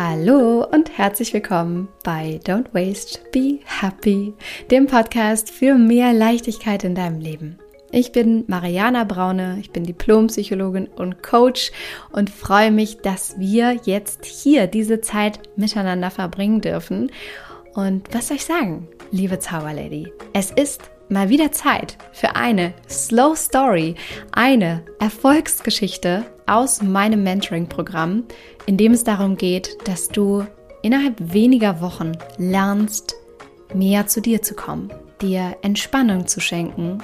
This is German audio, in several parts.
Hallo und herzlich willkommen bei Don't Waste, Be Happy, dem Podcast für mehr Leichtigkeit in deinem Leben. Ich bin Mariana Braune, ich bin Diplompsychologin und Coach und freue mich, dass wir jetzt hier diese Zeit miteinander verbringen dürfen. Und was soll ich sagen, liebe Zauberlady? Es ist mal wieder Zeit für eine Slow Story, eine Erfolgsgeschichte aus meinem Mentoring-Programm, in dem es darum geht, dass du innerhalb weniger Wochen lernst, mehr zu dir zu kommen, dir Entspannung zu schenken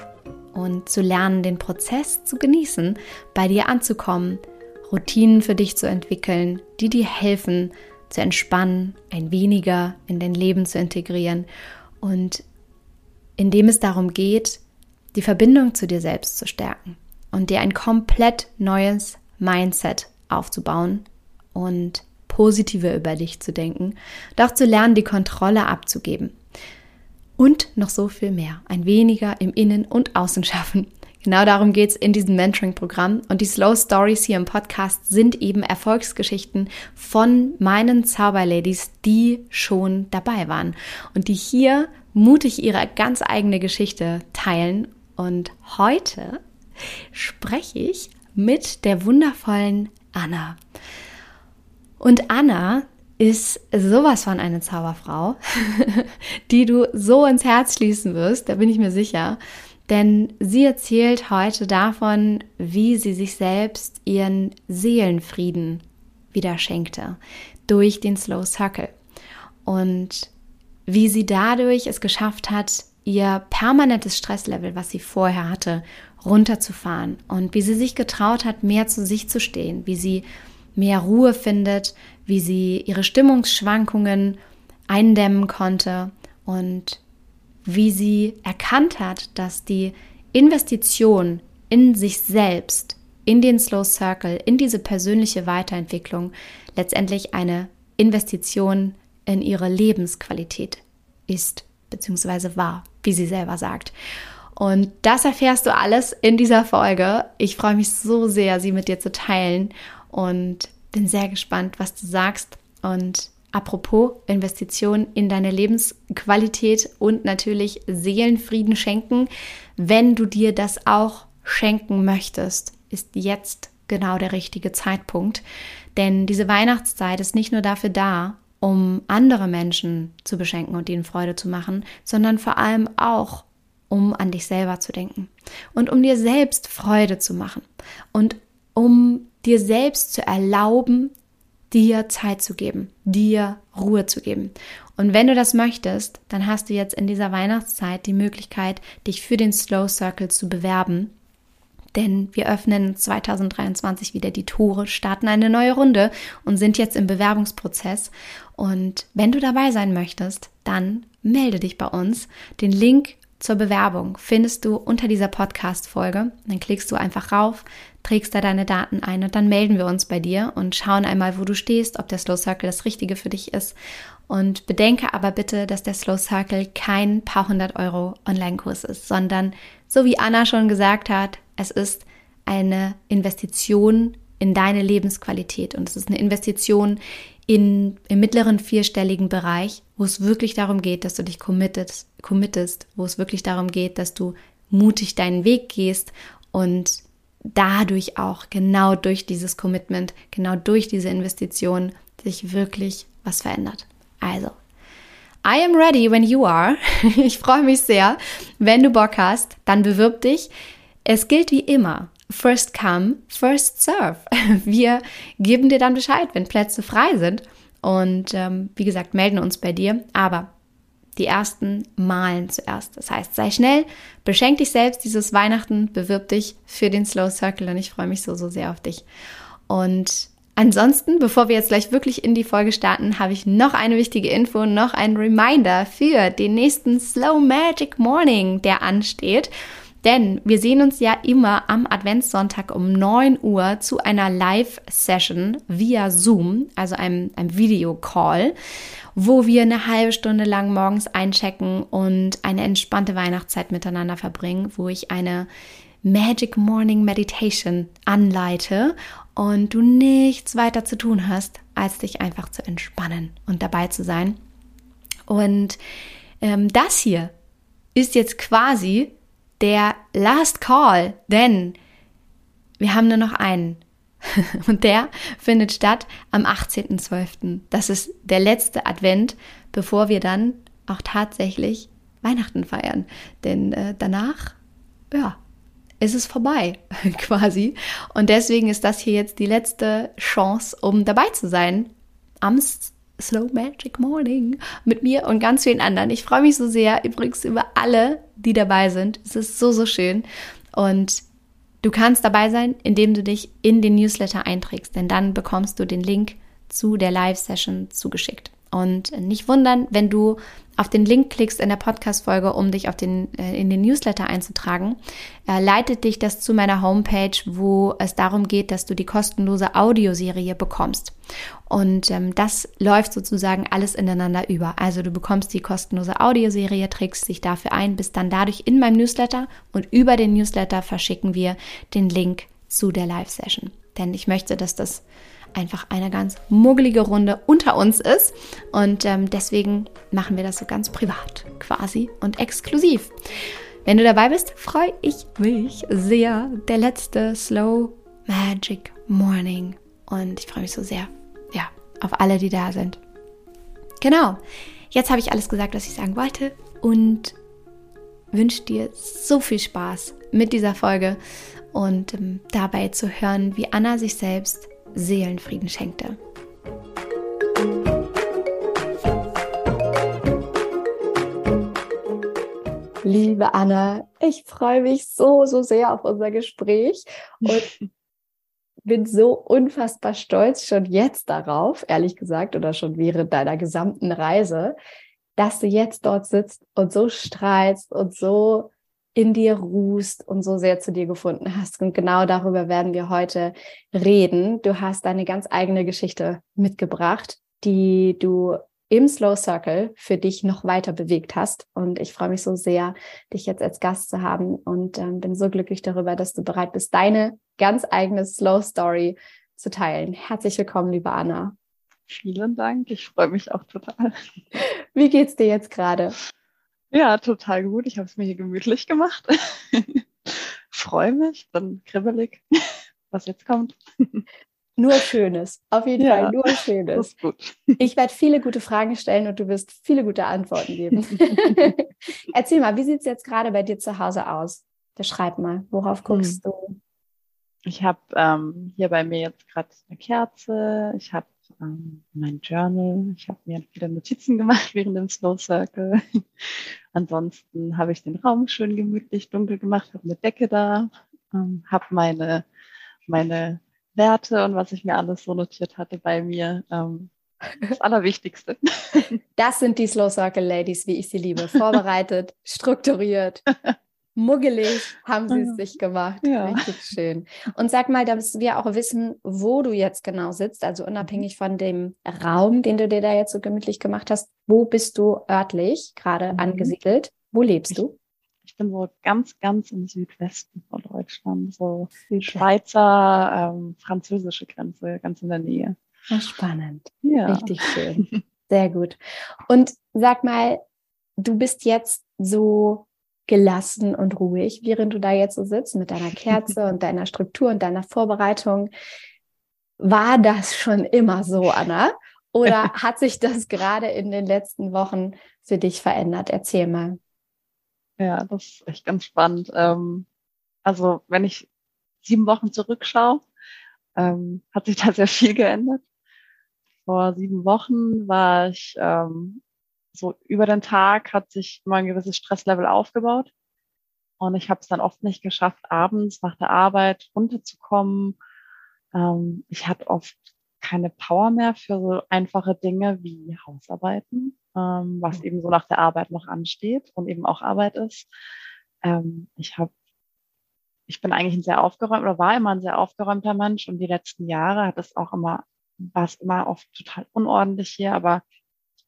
und zu lernen, den Prozess zu genießen, bei dir anzukommen, Routinen für dich zu entwickeln, die dir helfen, zu entspannen, ein weniger in dein Leben zu integrieren und indem es darum geht, die Verbindung zu dir selbst zu stärken und dir ein komplett neues Mindset aufzubauen und positiver über dich zu denken auch zu lernen, die Kontrolle abzugeben. Und noch so viel mehr. Ein weniger im Innen und Außen schaffen. Genau darum geht es in diesem Mentoring-Programm. Und die Slow Stories hier im Podcast sind eben Erfolgsgeschichten von meinen Zauberladies, die schon dabei waren und die hier mutig ihre ganz eigene Geschichte teilen. Und heute spreche ich mit der wundervollen Anna. Und Anna ist sowas von eine Zauberfrau, die du so ins Herz schließen wirst, da bin ich mir sicher. Denn sie erzählt heute davon, wie sie sich selbst ihren Seelenfrieden wieder schenkte durch den Slow Circle. Und wie sie dadurch es geschafft hat, ihr permanentes Stresslevel, was sie vorher hatte, runterzufahren. Und wie sie sich getraut hat, mehr zu sich zu stehen, wie sie mehr Ruhe findet, wie sie ihre Stimmungsschwankungen eindämmen konnte und wie sie erkannt hat, dass die Investition in sich selbst, in den Slow Circle, in diese persönliche Weiterentwicklung letztendlich eine Investition in ihre Lebensqualität ist bzw. war, wie sie selber sagt. Und das erfährst du alles in dieser Folge. Ich freue mich so sehr, sie mit dir zu teilen und bin sehr gespannt, was du sagst. Und apropos Investition in deine Lebensqualität und natürlich Seelenfrieden schenken, wenn du dir das auch schenken möchtest, ist jetzt genau der richtige Zeitpunkt. Denn diese Weihnachtszeit ist nicht nur dafür da, um andere Menschen zu beschenken und ihnen Freude zu machen, sondern vor allem auch, um an dich selber zu denken und um dir selbst Freude zu machen und um dir selbst zu erlauben, dir Zeit zu geben, dir Ruhe zu geben. Und wenn du das möchtest, dann hast du jetzt in dieser Weihnachtszeit die Möglichkeit, dich für den Slow Circle zu bewerben denn wir öffnen 2023 wieder die Tore, starten eine neue Runde und sind jetzt im Bewerbungsprozess. Und wenn du dabei sein möchtest, dann melde dich bei uns. Den Link zur Bewerbung findest du unter dieser Podcast-Folge. Dann klickst du einfach rauf, trägst da deine Daten ein und dann melden wir uns bei dir und schauen einmal, wo du stehst, ob der Slow Circle das Richtige für dich ist. Und bedenke aber bitte, dass der Slow Circle kein paar hundert Euro Online-Kurs ist, sondern so wie Anna schon gesagt hat, es ist eine Investition in deine Lebensqualität und es ist eine Investition in, im mittleren vierstelligen Bereich, wo es wirklich darum geht, dass du dich committest, committest, wo es wirklich darum geht, dass du mutig deinen Weg gehst und dadurch auch genau durch dieses Commitment, genau durch diese Investition sich wirklich was verändert. Also, I am ready when you are. Ich freue mich sehr. Wenn du Bock hast, dann bewirb dich. Es gilt wie immer. First come, first serve. Wir geben dir dann Bescheid, wenn Plätze frei sind. Und ähm, wie gesagt, melden uns bei dir. Aber die ersten malen zuerst. Das heißt, sei schnell, beschenk dich selbst dieses Weihnachten, bewirb dich für den Slow Circle und ich freue mich so, so sehr auf dich. Und ansonsten, bevor wir jetzt gleich wirklich in die Folge starten, habe ich noch eine wichtige Info, noch ein Reminder für den nächsten Slow Magic Morning, der ansteht. Denn wir sehen uns ja immer am Adventssonntag um 9 Uhr zu einer Live-Session via Zoom, also einem, einem Videocall, wo wir eine halbe Stunde lang morgens einchecken und eine entspannte Weihnachtszeit miteinander verbringen, wo ich eine Magic Morning Meditation anleite und du nichts weiter zu tun hast, als dich einfach zu entspannen und dabei zu sein. Und ähm, das hier ist jetzt quasi der Last Call, denn wir haben nur noch einen. Und der findet statt am 18.12. Das ist der letzte Advent, bevor wir dann auch tatsächlich Weihnachten feiern. Denn äh, danach, ja, ist es vorbei quasi. Und deswegen ist das hier jetzt die letzte Chance, um dabei zu sein am Slow Magic Morning mit mir und ganz vielen anderen. Ich freue mich so sehr übrigens über alle, die dabei sind. Es ist so, so schön. Und du kannst dabei sein, indem du dich in den Newsletter einträgst, denn dann bekommst du den Link zu der Live-Session zugeschickt. Und nicht wundern, wenn du auf den Link klickst in der Podcast-Folge, um dich auf den, äh, in den Newsletter einzutragen, äh, leitet dich das zu meiner Homepage, wo es darum geht, dass du die kostenlose Audioserie bekommst. Und ähm, das läuft sozusagen alles ineinander über. Also du bekommst die kostenlose Audioserie, trägst dich dafür ein, bist dann dadurch in meinem Newsletter und über den Newsletter verschicken wir den Link zu der Live-Session. Denn ich möchte, dass das einfach eine ganz muggelige Runde unter uns ist. Und ähm, deswegen machen wir das so ganz privat quasi und exklusiv. Wenn du dabei bist, freue ich mich sehr. Der letzte Slow Magic Morning. Und ich freue mich so sehr, ja, auf alle, die da sind. Genau. Jetzt habe ich alles gesagt, was ich sagen wollte. Und wünsche dir so viel Spaß mit dieser Folge und ähm, dabei zu hören, wie Anna sich selbst Seelenfrieden schenkte. Liebe Anna, ich freue mich so, so sehr auf unser Gespräch und bin so unfassbar stolz schon jetzt darauf, ehrlich gesagt, oder schon während deiner gesamten Reise, dass du jetzt dort sitzt und so strahlst und so in dir ruhst und so sehr zu dir gefunden hast. Und genau darüber werden wir heute reden. Du hast deine ganz eigene Geschichte mitgebracht, die du im Slow Circle für dich noch weiter bewegt hast. Und ich freue mich so sehr, dich jetzt als Gast zu haben und ähm, bin so glücklich darüber, dass du bereit bist, deine ganz eigene Slow Story zu teilen. Herzlich willkommen, liebe Anna. Vielen Dank. Ich freue mich auch total. Wie geht's dir jetzt gerade? Ja, total gut. Ich habe es mir hier gemütlich gemacht. Freue mich, dann kribbelig, was jetzt kommt. Nur Schönes, auf jeden ja, Fall nur Schönes. Ich werde viele gute Fragen stellen und du wirst viele gute Antworten geben. Erzähl mal, wie sieht es jetzt gerade bei dir zu Hause aus? Beschreib mal, worauf guckst hm. du? Ich habe ähm, hier bei mir jetzt gerade eine Kerze. Ich habe ähm, mein Journal. Ich habe mir viele Notizen gemacht während dem Slow Circle. Ansonsten habe ich den Raum schön gemütlich dunkel gemacht, habe eine Decke da, ähm, habe meine, meine Werte und was ich mir alles so notiert hatte bei mir. Ähm, das Allerwichtigste. Das sind die Slow Circle Ladies, wie ich sie liebe. Vorbereitet, strukturiert, muggelig haben sie es sich gemacht. Ja. Richtig schön. Und sag mal, dass wir auch wissen, wo du jetzt genau sitzt, also unabhängig von dem Raum, den du dir da jetzt so gemütlich gemacht hast, wo bist du örtlich gerade mhm. angesiedelt? Wo lebst ich, du? Ich bin so ganz, ganz im Südwesten von Deutschland, so die Schweizer, ähm, französische Grenze, ganz in der Nähe. Ja, spannend. Ja. Richtig schön. Sehr gut. Und sag mal, du bist jetzt so gelassen und ruhig, während du da jetzt so sitzt mit deiner Kerze und deiner Struktur und deiner Vorbereitung. War das schon immer so, Anna? Oder hat sich das gerade in den letzten Wochen für dich verändert? Erzähl mal. Ja, das ist echt ganz spannend. Ähm, also wenn ich sieben Wochen zurückschaue, ähm, hat sich da sehr viel geändert. Vor sieben Wochen war ich ähm, so über den Tag hat sich immer ein gewisses Stresslevel aufgebaut. Und ich habe es dann oft nicht geschafft, abends nach der Arbeit runterzukommen. Ähm, ich hatte oft keine Power mehr für so einfache Dinge wie Hausarbeiten, ähm, was eben so nach der Arbeit noch ansteht und eben auch Arbeit ist. Ähm, ich habe ich bin eigentlich ein sehr aufgeräumt oder war immer ein sehr aufgeräumter Mensch und die letzten Jahre hat es auch immer, war es immer oft total unordentlich hier, aber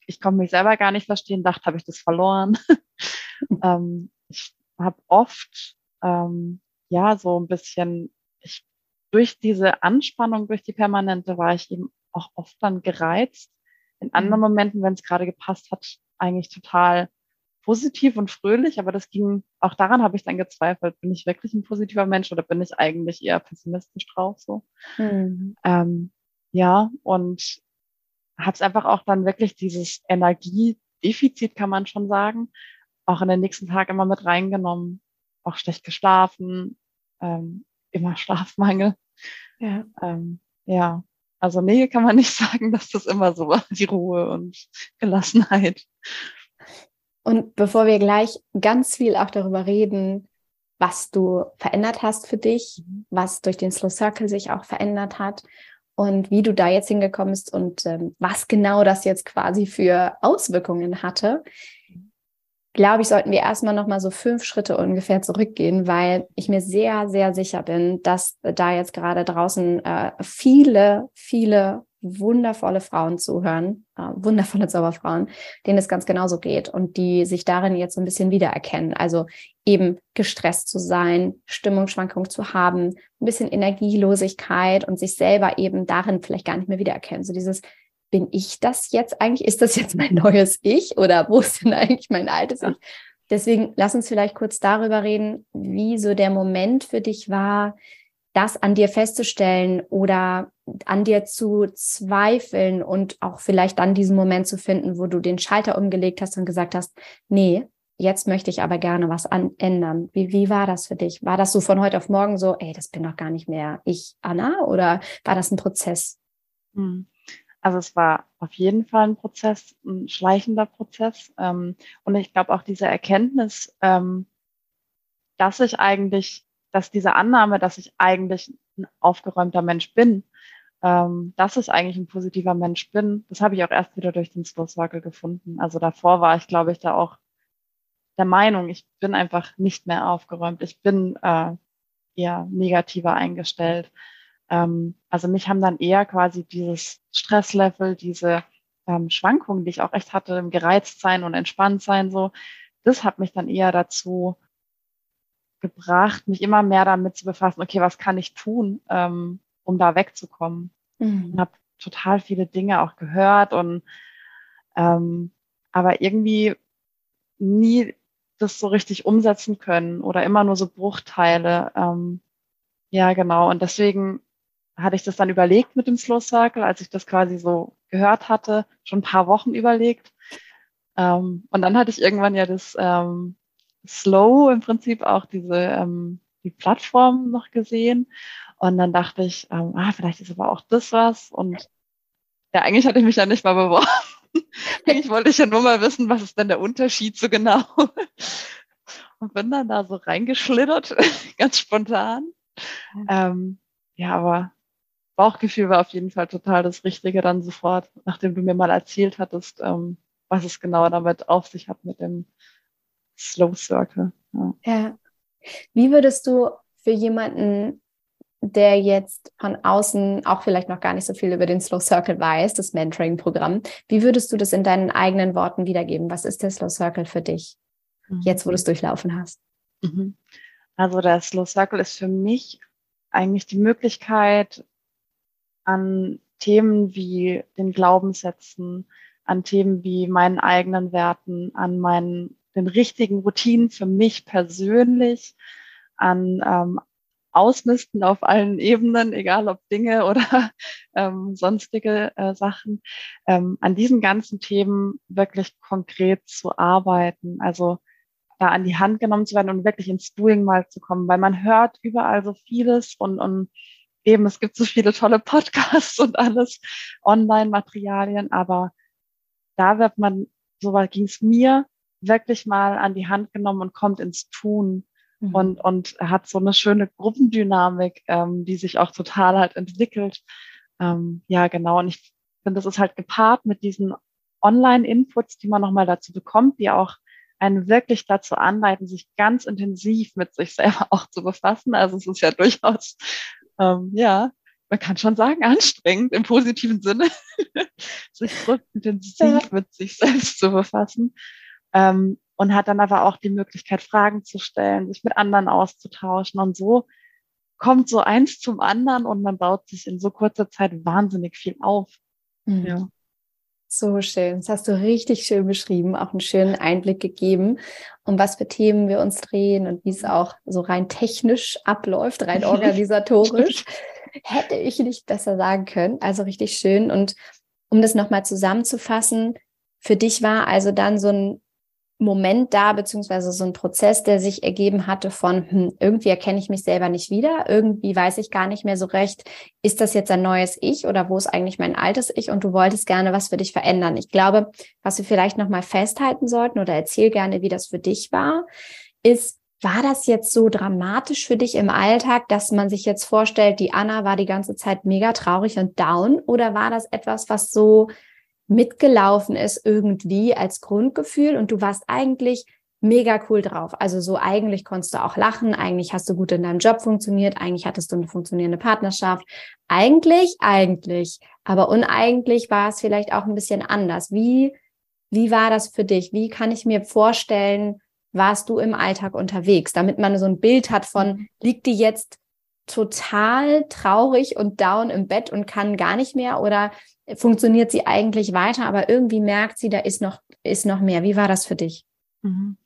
ich konnte mich selber gar nicht verstehen, dachte, habe ich das verloren. ähm, ich habe oft ähm, ja, so ein bisschen, ich, durch diese Anspannung, durch die permanente, war ich eben auch oft dann gereizt. In anderen mhm. Momenten, wenn es gerade gepasst hat, eigentlich total positiv und fröhlich, aber das ging, auch daran habe ich dann gezweifelt, bin ich wirklich ein positiver Mensch oder bin ich eigentlich eher pessimistisch drauf so? Mhm. Ähm, ja, und habe es einfach auch dann wirklich dieses Energiedefizit, kann man schon sagen, auch in den nächsten Tag immer mit reingenommen. Auch schlecht geschlafen, ähm, immer Schlafmangel. Ja. Ähm, ja, also nee, kann man nicht sagen, dass das immer so war, die Ruhe und Gelassenheit. Und bevor wir gleich ganz viel auch darüber reden, was du verändert hast für dich, mhm. was durch den Slow Circle sich auch verändert hat und wie du da jetzt hingekommen bist und ähm, was genau das jetzt quasi für Auswirkungen hatte, glaube ich, sollten wir erstmal nochmal so fünf Schritte ungefähr zurückgehen, weil ich mir sehr, sehr sicher bin, dass da jetzt gerade draußen äh, viele, viele wundervolle Frauen zuhören, äh, wundervolle Zauberfrauen, denen es ganz genauso geht und die sich darin jetzt so ein bisschen wiedererkennen. Also eben gestresst zu sein, Stimmungsschwankungen zu haben, ein bisschen Energielosigkeit und sich selber eben darin vielleicht gar nicht mehr wiedererkennen. So dieses, bin ich das jetzt eigentlich? Ist das jetzt mein neues Ich oder wo ist denn eigentlich mein altes Ich? Deswegen lass uns vielleicht kurz darüber reden, wie so der Moment für dich war, das an dir festzustellen oder an dir zu zweifeln und auch vielleicht dann diesen Moment zu finden, wo du den Schalter umgelegt hast und gesagt hast, nee, jetzt möchte ich aber gerne was an, ändern. Wie, wie war das für dich? War das so von heute auf morgen so, ey, das bin doch gar nicht mehr ich, Anna? Oder war das ein Prozess? Hm. Also es war auf jeden Fall ein Prozess, ein schleichender Prozess. Ähm, und ich glaube auch diese Erkenntnis, ähm, dass ich eigentlich dass diese Annahme, dass ich eigentlich ein aufgeräumter Mensch bin, ähm, dass ich eigentlich ein positiver Mensch bin, das habe ich auch erst wieder durch den Slow Circle gefunden. Also davor war ich, glaube ich, da auch der Meinung, ich bin einfach nicht mehr aufgeräumt. Ich bin äh, eher negativer eingestellt. Ähm, also mich haben dann eher quasi dieses Stresslevel, diese ähm, Schwankungen, die ich auch echt hatte, im Gereiztsein und Entspanntsein so, das hat mich dann eher dazu gebracht, mich immer mehr damit zu befassen, okay, was kann ich tun, ähm, um da wegzukommen. Mhm. Und habe total viele Dinge auch gehört und ähm, aber irgendwie nie das so richtig umsetzen können oder immer nur so Bruchteile. Ähm, ja, genau. Und deswegen hatte ich das dann überlegt mit dem Slow Circle, als ich das quasi so gehört hatte, schon ein paar Wochen überlegt. Ähm, und dann hatte ich irgendwann ja das ähm, Slow im Prinzip auch diese ähm, die Plattform noch gesehen. Und dann dachte ich, ähm, ah, vielleicht ist aber auch das was. Und ja, eigentlich hatte ich mich ja nicht mal beworben. eigentlich wollte ich ja nur mal wissen, was ist denn der Unterschied so genau. Und bin dann da so reingeschlittert, ganz spontan. Ähm, ja, aber Bauchgefühl war auf jeden Fall total das Richtige dann sofort, nachdem du mir mal erzählt hattest, ähm, was es genau damit auf sich hat mit dem Slow Circle. Ja. ja. Wie würdest du für jemanden, der jetzt von außen auch vielleicht noch gar nicht so viel über den Slow Circle weiß, das Mentoring-Programm, wie würdest du das in deinen eigenen Worten wiedergeben? Was ist der Slow Circle für dich, mhm. jetzt wo du es durchlaufen hast? Mhm. Also der Slow Circle ist für mich eigentlich die Möglichkeit, an Themen wie den Glaubenssätzen, an Themen wie meinen eigenen Werten, an meinen den richtigen Routinen für mich persönlich, an ähm, Ausmisten auf allen Ebenen, egal ob Dinge oder ähm, sonstige äh, Sachen, ähm, an diesen ganzen Themen wirklich konkret zu arbeiten. Also da an die Hand genommen zu werden und wirklich ins Doing mal zu kommen, weil man hört überall so vieles und, und eben es gibt so viele tolle Podcasts und alles, Online-Materialien, aber da wird man, so ging es mir, wirklich mal an die Hand genommen und kommt ins Tun mhm. und, und hat so eine schöne Gruppendynamik, ähm, die sich auch total halt entwickelt. Ähm, ja, genau. Und ich finde, das ist halt gepaart mit diesen Online-Inputs, die man nochmal dazu bekommt, die auch einen wirklich dazu anleiten, sich ganz intensiv mit sich selber auch zu befassen. Also es ist ja durchaus, ähm, ja, man kann schon sagen, anstrengend im positiven Sinne, sich so intensiv mit sich selbst zu befassen. Ähm, und hat dann aber auch die Möglichkeit, Fragen zu stellen, sich mit anderen auszutauschen. Und so kommt so eins zum anderen und man baut sich in so kurzer Zeit wahnsinnig viel auf. Mhm. Ja. So schön. Das hast du richtig schön beschrieben, auch einen schönen Einblick gegeben, um was für Themen wir uns drehen und wie es auch so rein technisch abläuft, rein organisatorisch. Hätte ich nicht besser sagen können. Also richtig schön. Und um das nochmal zusammenzufassen, für dich war also dann so ein Moment da, beziehungsweise so ein Prozess, der sich ergeben hatte von, hm, irgendwie erkenne ich mich selber nicht wieder, irgendwie weiß ich gar nicht mehr so recht, ist das jetzt ein neues Ich oder wo ist eigentlich mein altes Ich und du wolltest gerne was für dich verändern. Ich glaube, was wir vielleicht nochmal festhalten sollten oder erzähl gerne, wie das für dich war, ist, war das jetzt so dramatisch für dich im Alltag, dass man sich jetzt vorstellt, die Anna war die ganze Zeit mega traurig und down oder war das etwas, was so mitgelaufen ist irgendwie als Grundgefühl und du warst eigentlich mega cool drauf. Also so eigentlich konntest du auch lachen, eigentlich hast du gut in deinem Job funktioniert, eigentlich hattest du eine funktionierende Partnerschaft. Eigentlich, eigentlich, aber uneigentlich war es vielleicht auch ein bisschen anders. Wie, wie war das für dich? Wie kann ich mir vorstellen, warst du im Alltag unterwegs, damit man so ein Bild hat von, liegt die jetzt total traurig und down im Bett und kann gar nicht mehr oder funktioniert sie eigentlich weiter, aber irgendwie merkt sie, da ist noch, ist noch mehr. Wie war das für dich? Mhm.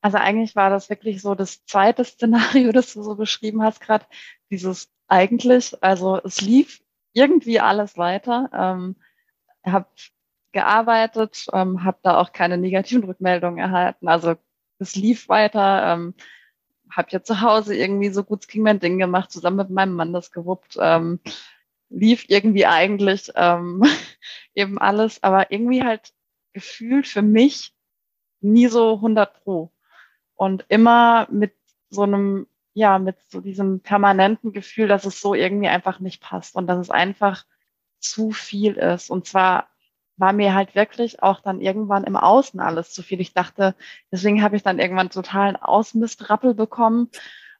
Also eigentlich war das wirklich so das zweite Szenario, das du so beschrieben hast, gerade dieses eigentlich, also es lief irgendwie alles weiter. Ähm, habe gearbeitet, ähm, habe da auch keine negativen Rückmeldungen erhalten. Also es lief weiter. Ähm, habe ja zu Hause irgendwie so gut es ging mein Ding gemacht, zusammen mit meinem Mann das gewuppt. Ähm, lief irgendwie eigentlich ähm, eben alles, aber irgendwie halt gefühlt für mich nie so 100 pro. Und immer mit so einem, ja, mit so diesem permanenten Gefühl, dass es so irgendwie einfach nicht passt und dass es einfach zu viel ist. Und zwar war mir halt wirklich auch dann irgendwann im Außen alles zu viel. Ich dachte, deswegen habe ich dann irgendwann totalen Ausmistrappel bekommen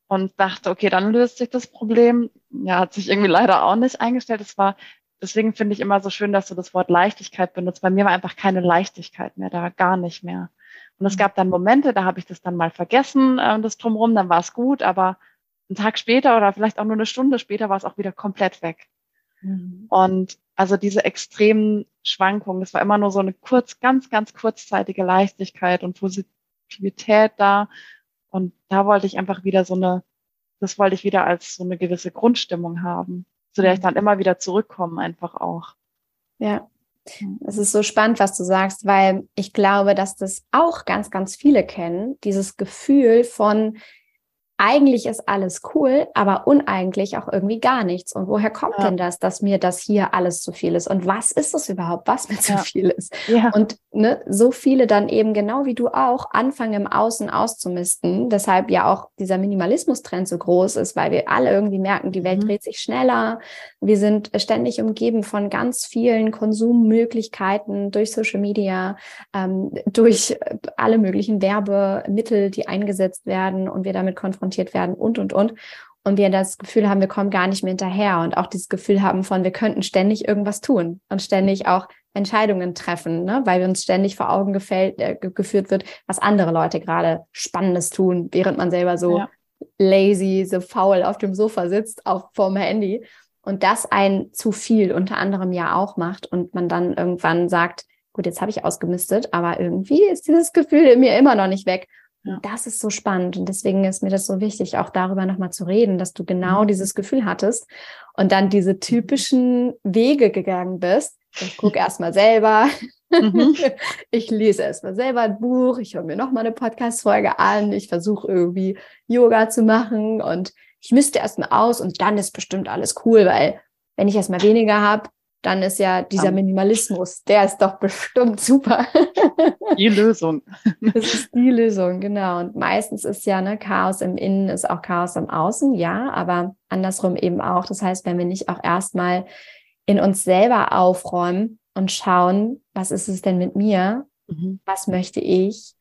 und dachte, okay, dann löst sich das Problem. Ja, hat sich irgendwie leider auch nicht eingestellt. Es war, deswegen finde ich immer so schön, dass du das Wort Leichtigkeit benutzt. Bei mir war einfach keine Leichtigkeit mehr da, gar nicht mehr. Und es mhm. gab dann Momente, da habe ich das dann mal vergessen, äh, das drumherum, dann war es gut, aber einen Tag später oder vielleicht auch nur eine Stunde später war es auch wieder komplett weg. Mhm. Und also diese extremen Schwankungen, das war immer nur so eine kurz, ganz, ganz kurzzeitige Leichtigkeit und Positivität da. Und da wollte ich einfach wieder so eine, das wollte ich wieder als so eine gewisse Grundstimmung haben, zu der ich mhm. dann immer wieder zurückkomme, einfach auch. Ja. Es ist so spannend, was du sagst, weil ich glaube, dass das auch ganz, ganz viele kennen, dieses Gefühl von, eigentlich ist alles cool, aber uneigentlich auch irgendwie gar nichts. Und woher kommt ja. denn das, dass mir das hier alles zu viel ist? Und was ist es überhaupt, was mir zu ja. viel ist? Ja. Und ne, so viele dann eben genau wie du auch anfangen im Außen auszumisten. Deshalb ja auch dieser Minimalismus-Trend so groß ist, weil wir alle irgendwie merken, die Welt mhm. dreht sich schneller. Wir sind ständig umgeben von ganz vielen Konsummöglichkeiten durch Social Media, ähm, durch alle möglichen Werbemittel, die eingesetzt werden und wir damit konfrontiert konfrontiert werden und, und, und. Und wir das Gefühl haben, wir kommen gar nicht mehr hinterher und auch dieses Gefühl haben von, wir könnten ständig irgendwas tun und ständig auch Entscheidungen treffen, ne? weil wir uns ständig vor Augen gefällt, äh, geführt wird, was andere Leute gerade Spannendes tun, während man selber so ja. lazy, so faul auf dem Sofa sitzt, auf vorm Handy. Und das ein zu viel unter anderem ja auch macht und man dann irgendwann sagt, gut, jetzt habe ich ausgemistet, aber irgendwie ist dieses Gefühl in mir immer noch nicht weg. Ja. Das ist so spannend und deswegen ist mir das so wichtig, auch darüber nochmal zu reden, dass du genau mhm. dieses Gefühl hattest und dann diese typischen Wege gegangen bist. Ich gucke erstmal selber, mhm. ich lese erstmal selber ein Buch, ich höre mir nochmal eine Podcast-Folge an, ich versuche irgendwie Yoga zu machen und ich müsste erstmal aus und dann ist bestimmt alles cool, weil wenn ich erstmal weniger habe, dann ist ja dieser Minimalismus, der ist doch bestimmt super. Die Lösung. Das ist die Lösung, genau. Und meistens ist ja ne, Chaos im Innen ist auch Chaos im Außen, ja, aber andersrum eben auch. Das heißt, wenn wir nicht auch erstmal in uns selber aufräumen und schauen, was ist es denn mit mir? Mhm. Was möchte ich?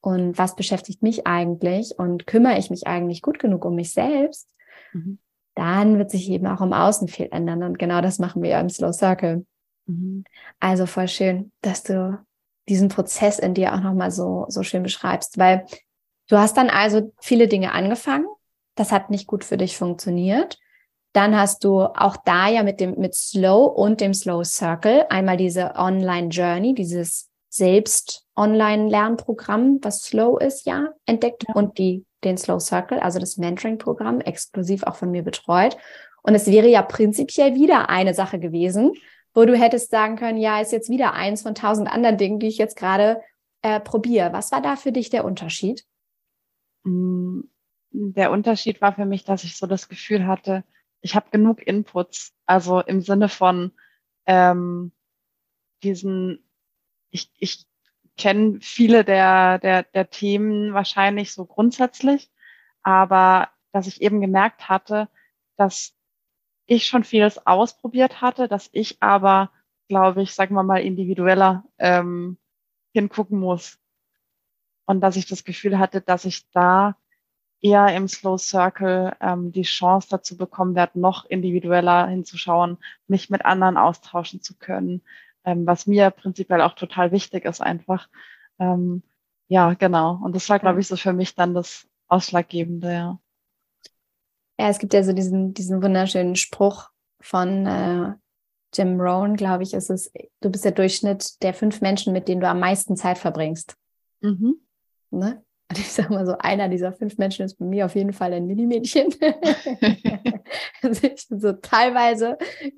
Und was beschäftigt mich eigentlich? Und kümmere ich mich eigentlich gut genug um mich selbst? Mhm dann wird sich eben auch im Außen viel ändern. Und genau das machen wir ja im Slow Circle. Mhm. Also voll schön, dass du diesen Prozess in dir auch nochmal so, so schön beschreibst, weil du hast dann also viele Dinge angefangen. Das hat nicht gut für dich funktioniert. Dann hast du auch da ja mit dem, mit Slow und dem Slow Circle einmal diese Online Journey, dieses selbst Online-Lernprogramm, was Slow ist, ja, entdeckt ja. und die, den Slow Circle, also das Mentoring-Programm, exklusiv auch von mir betreut. Und es wäre ja prinzipiell wieder eine Sache gewesen, wo du hättest sagen können, ja, ist jetzt wieder eins von tausend anderen Dingen, die ich jetzt gerade äh, probiere. Was war da für dich der Unterschied? Mm, der Unterschied war für mich, dass ich so das Gefühl hatte, ich habe genug Inputs, also im Sinne von ähm, diesen, ich, ich kenne viele der, der, der Themen wahrscheinlich so grundsätzlich, aber dass ich eben gemerkt hatte, dass ich schon vieles ausprobiert hatte, dass ich aber, glaube ich, sagen wir mal, individueller ähm, hingucken muss. Und dass ich das Gefühl hatte, dass ich da eher im Slow Circle ähm, die Chance dazu bekommen werde, noch individueller hinzuschauen, mich mit anderen austauschen zu können, ähm, was mir prinzipiell auch total wichtig ist einfach. Ähm, ja, genau. Und das war, glaube ich, so für mich dann das Ausschlaggebende, ja. Ja, es gibt ja so diesen, diesen wunderschönen Spruch von äh, Jim Rohn, glaube ich, ist es, du bist der Durchschnitt der fünf Menschen, mit denen du am meisten Zeit verbringst. Mhm. Ne? Und ich sage mal so, einer dieser fünf Menschen ist bei mir auf jeden Fall ein Minimädchen. also ich bin so teilweise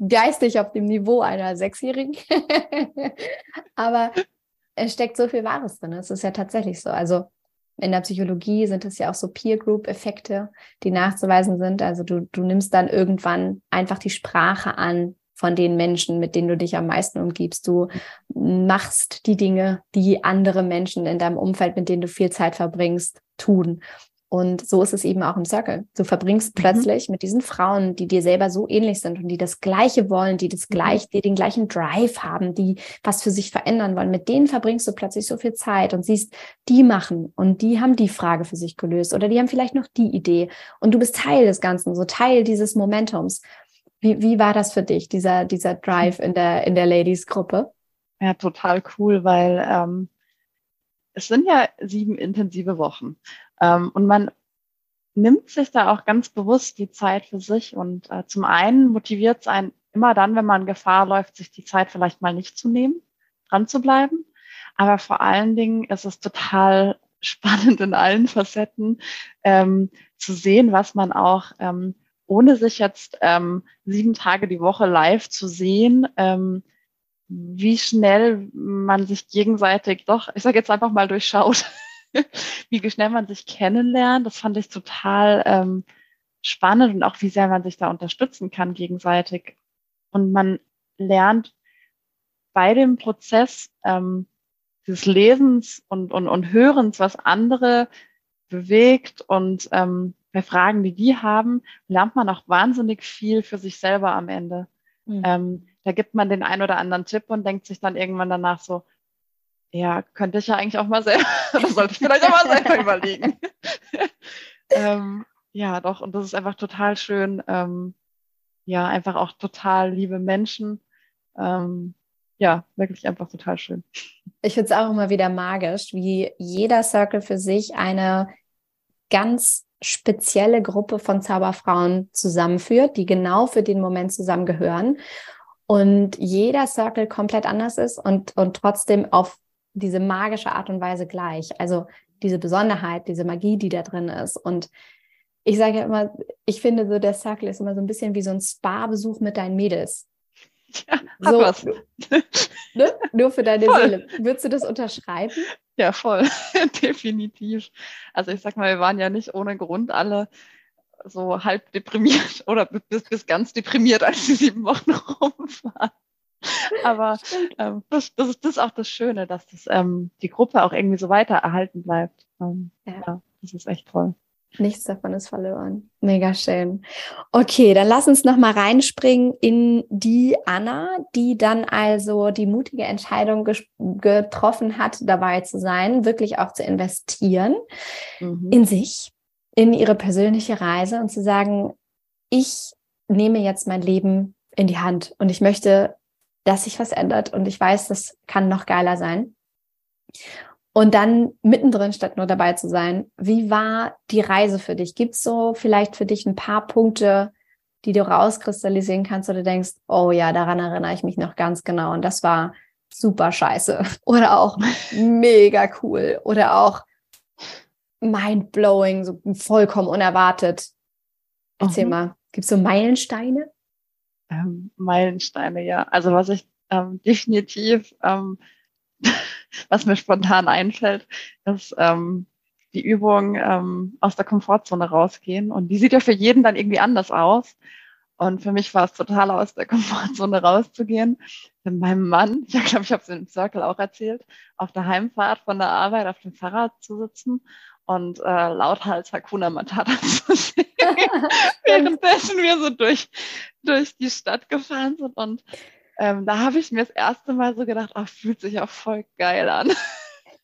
geistig auf dem Niveau einer Sechsjährigen. Aber es steckt so viel Wahres drin. Es ist ja tatsächlich so. Also in der Psychologie sind es ja auch so Peer-Group-Effekte, die nachzuweisen sind. Also du, du nimmst dann irgendwann einfach die Sprache an von den Menschen, mit denen du dich am meisten umgibst. Du machst die Dinge, die andere Menschen in deinem Umfeld, mit denen du viel Zeit verbringst, tun. Und so ist es eben auch im Circle. Du verbringst mhm. plötzlich mit diesen Frauen, die dir selber so ähnlich sind und die das Gleiche wollen, die das mhm. gleich, die den gleichen Drive haben, die was für sich verändern wollen. Mit denen verbringst du plötzlich so viel Zeit und siehst, die machen und die haben die Frage für sich gelöst oder die haben vielleicht noch die Idee und du bist Teil des Ganzen, so Teil dieses Momentums. Wie, wie war das für dich, dieser, dieser Drive in der, in der Ladies-Gruppe? Ja, total cool, weil ähm, es sind ja sieben intensive Wochen. Ähm, und man nimmt sich da auch ganz bewusst die Zeit für sich. Und äh, zum einen motiviert es einen immer dann, wenn man Gefahr läuft, sich die Zeit vielleicht mal nicht zu nehmen, dran zu bleiben. Aber vor allen Dingen ist es total spannend in allen Facetten ähm, zu sehen, was man auch ähm, ohne sich jetzt ähm, sieben Tage die Woche live zu sehen, ähm, wie schnell man sich gegenseitig doch, ich sage jetzt einfach mal durchschaut, wie schnell man sich kennenlernt. Das fand ich total ähm, spannend und auch wie sehr man sich da unterstützen kann gegenseitig. Und man lernt bei dem Prozess ähm, des Lesens und, und, und Hörens, was andere bewegt und ähm, bei Fragen, die die haben, lernt man auch wahnsinnig viel für sich selber am Ende. Mhm. Ähm, da gibt man den ein oder anderen Tipp und denkt sich dann irgendwann danach so, ja, könnte ich ja eigentlich auch mal selber, oder sollte ich vielleicht auch mal selber überlegen. ähm, ja, doch, und das ist einfach total schön. Ähm, ja, einfach auch total liebe Menschen. Ähm, ja, wirklich einfach total schön. Ich finde es auch immer wieder magisch, wie jeder Circle für sich eine ganz spezielle Gruppe von Zauberfrauen zusammenführt, die genau für den Moment zusammengehören und jeder Circle komplett anders ist und, und trotzdem auf diese magische Art und Weise gleich. Also diese Besonderheit, diese Magie, die da drin ist. Und ich sage ja immer, ich finde so, der Circle ist immer so ein bisschen wie so ein Spa-Besuch mit deinen Mädels. Ja, so, was. Ne? Nur für deine voll. Seele. Würdest du das unterschreiben? Ja, voll. Definitiv. Also ich sag mal, wir waren ja nicht ohne Grund alle so halb deprimiert oder bis, bis ganz deprimiert, als die sieben Wochen rum waren. Aber ähm, das, das, ist, das ist auch das Schöne, dass das, ähm, die Gruppe auch irgendwie so weiter erhalten bleibt. Ähm, ja. ja, das ist echt toll. Nichts davon ist verloren. Mega schön. Okay, dann lass uns noch mal reinspringen in die Anna, die dann also die mutige Entscheidung getroffen hat, dabei zu sein, wirklich auch zu investieren mhm. in sich, in ihre persönliche Reise und zu sagen, ich nehme jetzt mein Leben in die Hand und ich möchte, dass sich was ändert und ich weiß, das kann noch geiler sein. Und dann mittendrin statt nur dabei zu sein. Wie war die Reise für dich? Gibt es so vielleicht für dich ein paar Punkte, die du rauskristallisieren kannst oder denkst, oh ja, daran erinnere ich mich noch ganz genau. Und das war super scheiße oder auch mega cool oder auch mind blowing, so vollkommen unerwartet. Erzähl mhm. mal, gibt es so Meilensteine? Ähm, Meilensteine, ja. Also was ich ähm, definitiv, ähm, was mir spontan einfällt, ist ähm, die Übung ähm, aus der Komfortzone rausgehen. Und die sieht ja für jeden dann irgendwie anders aus. Und für mich war es total aus der Komfortzone rauszugehen. Mit meinem Mann, ich glaube, ich habe es im Circle auch erzählt, auf der Heimfahrt von der Arbeit auf dem Fahrrad zu sitzen und äh, lauthals Hakuna Matata zu singen, währenddessen wir so durch, durch die Stadt gefahren sind. Und ähm, da habe ich mir das erste Mal so gedacht, ach, fühlt sich ja voll geil an.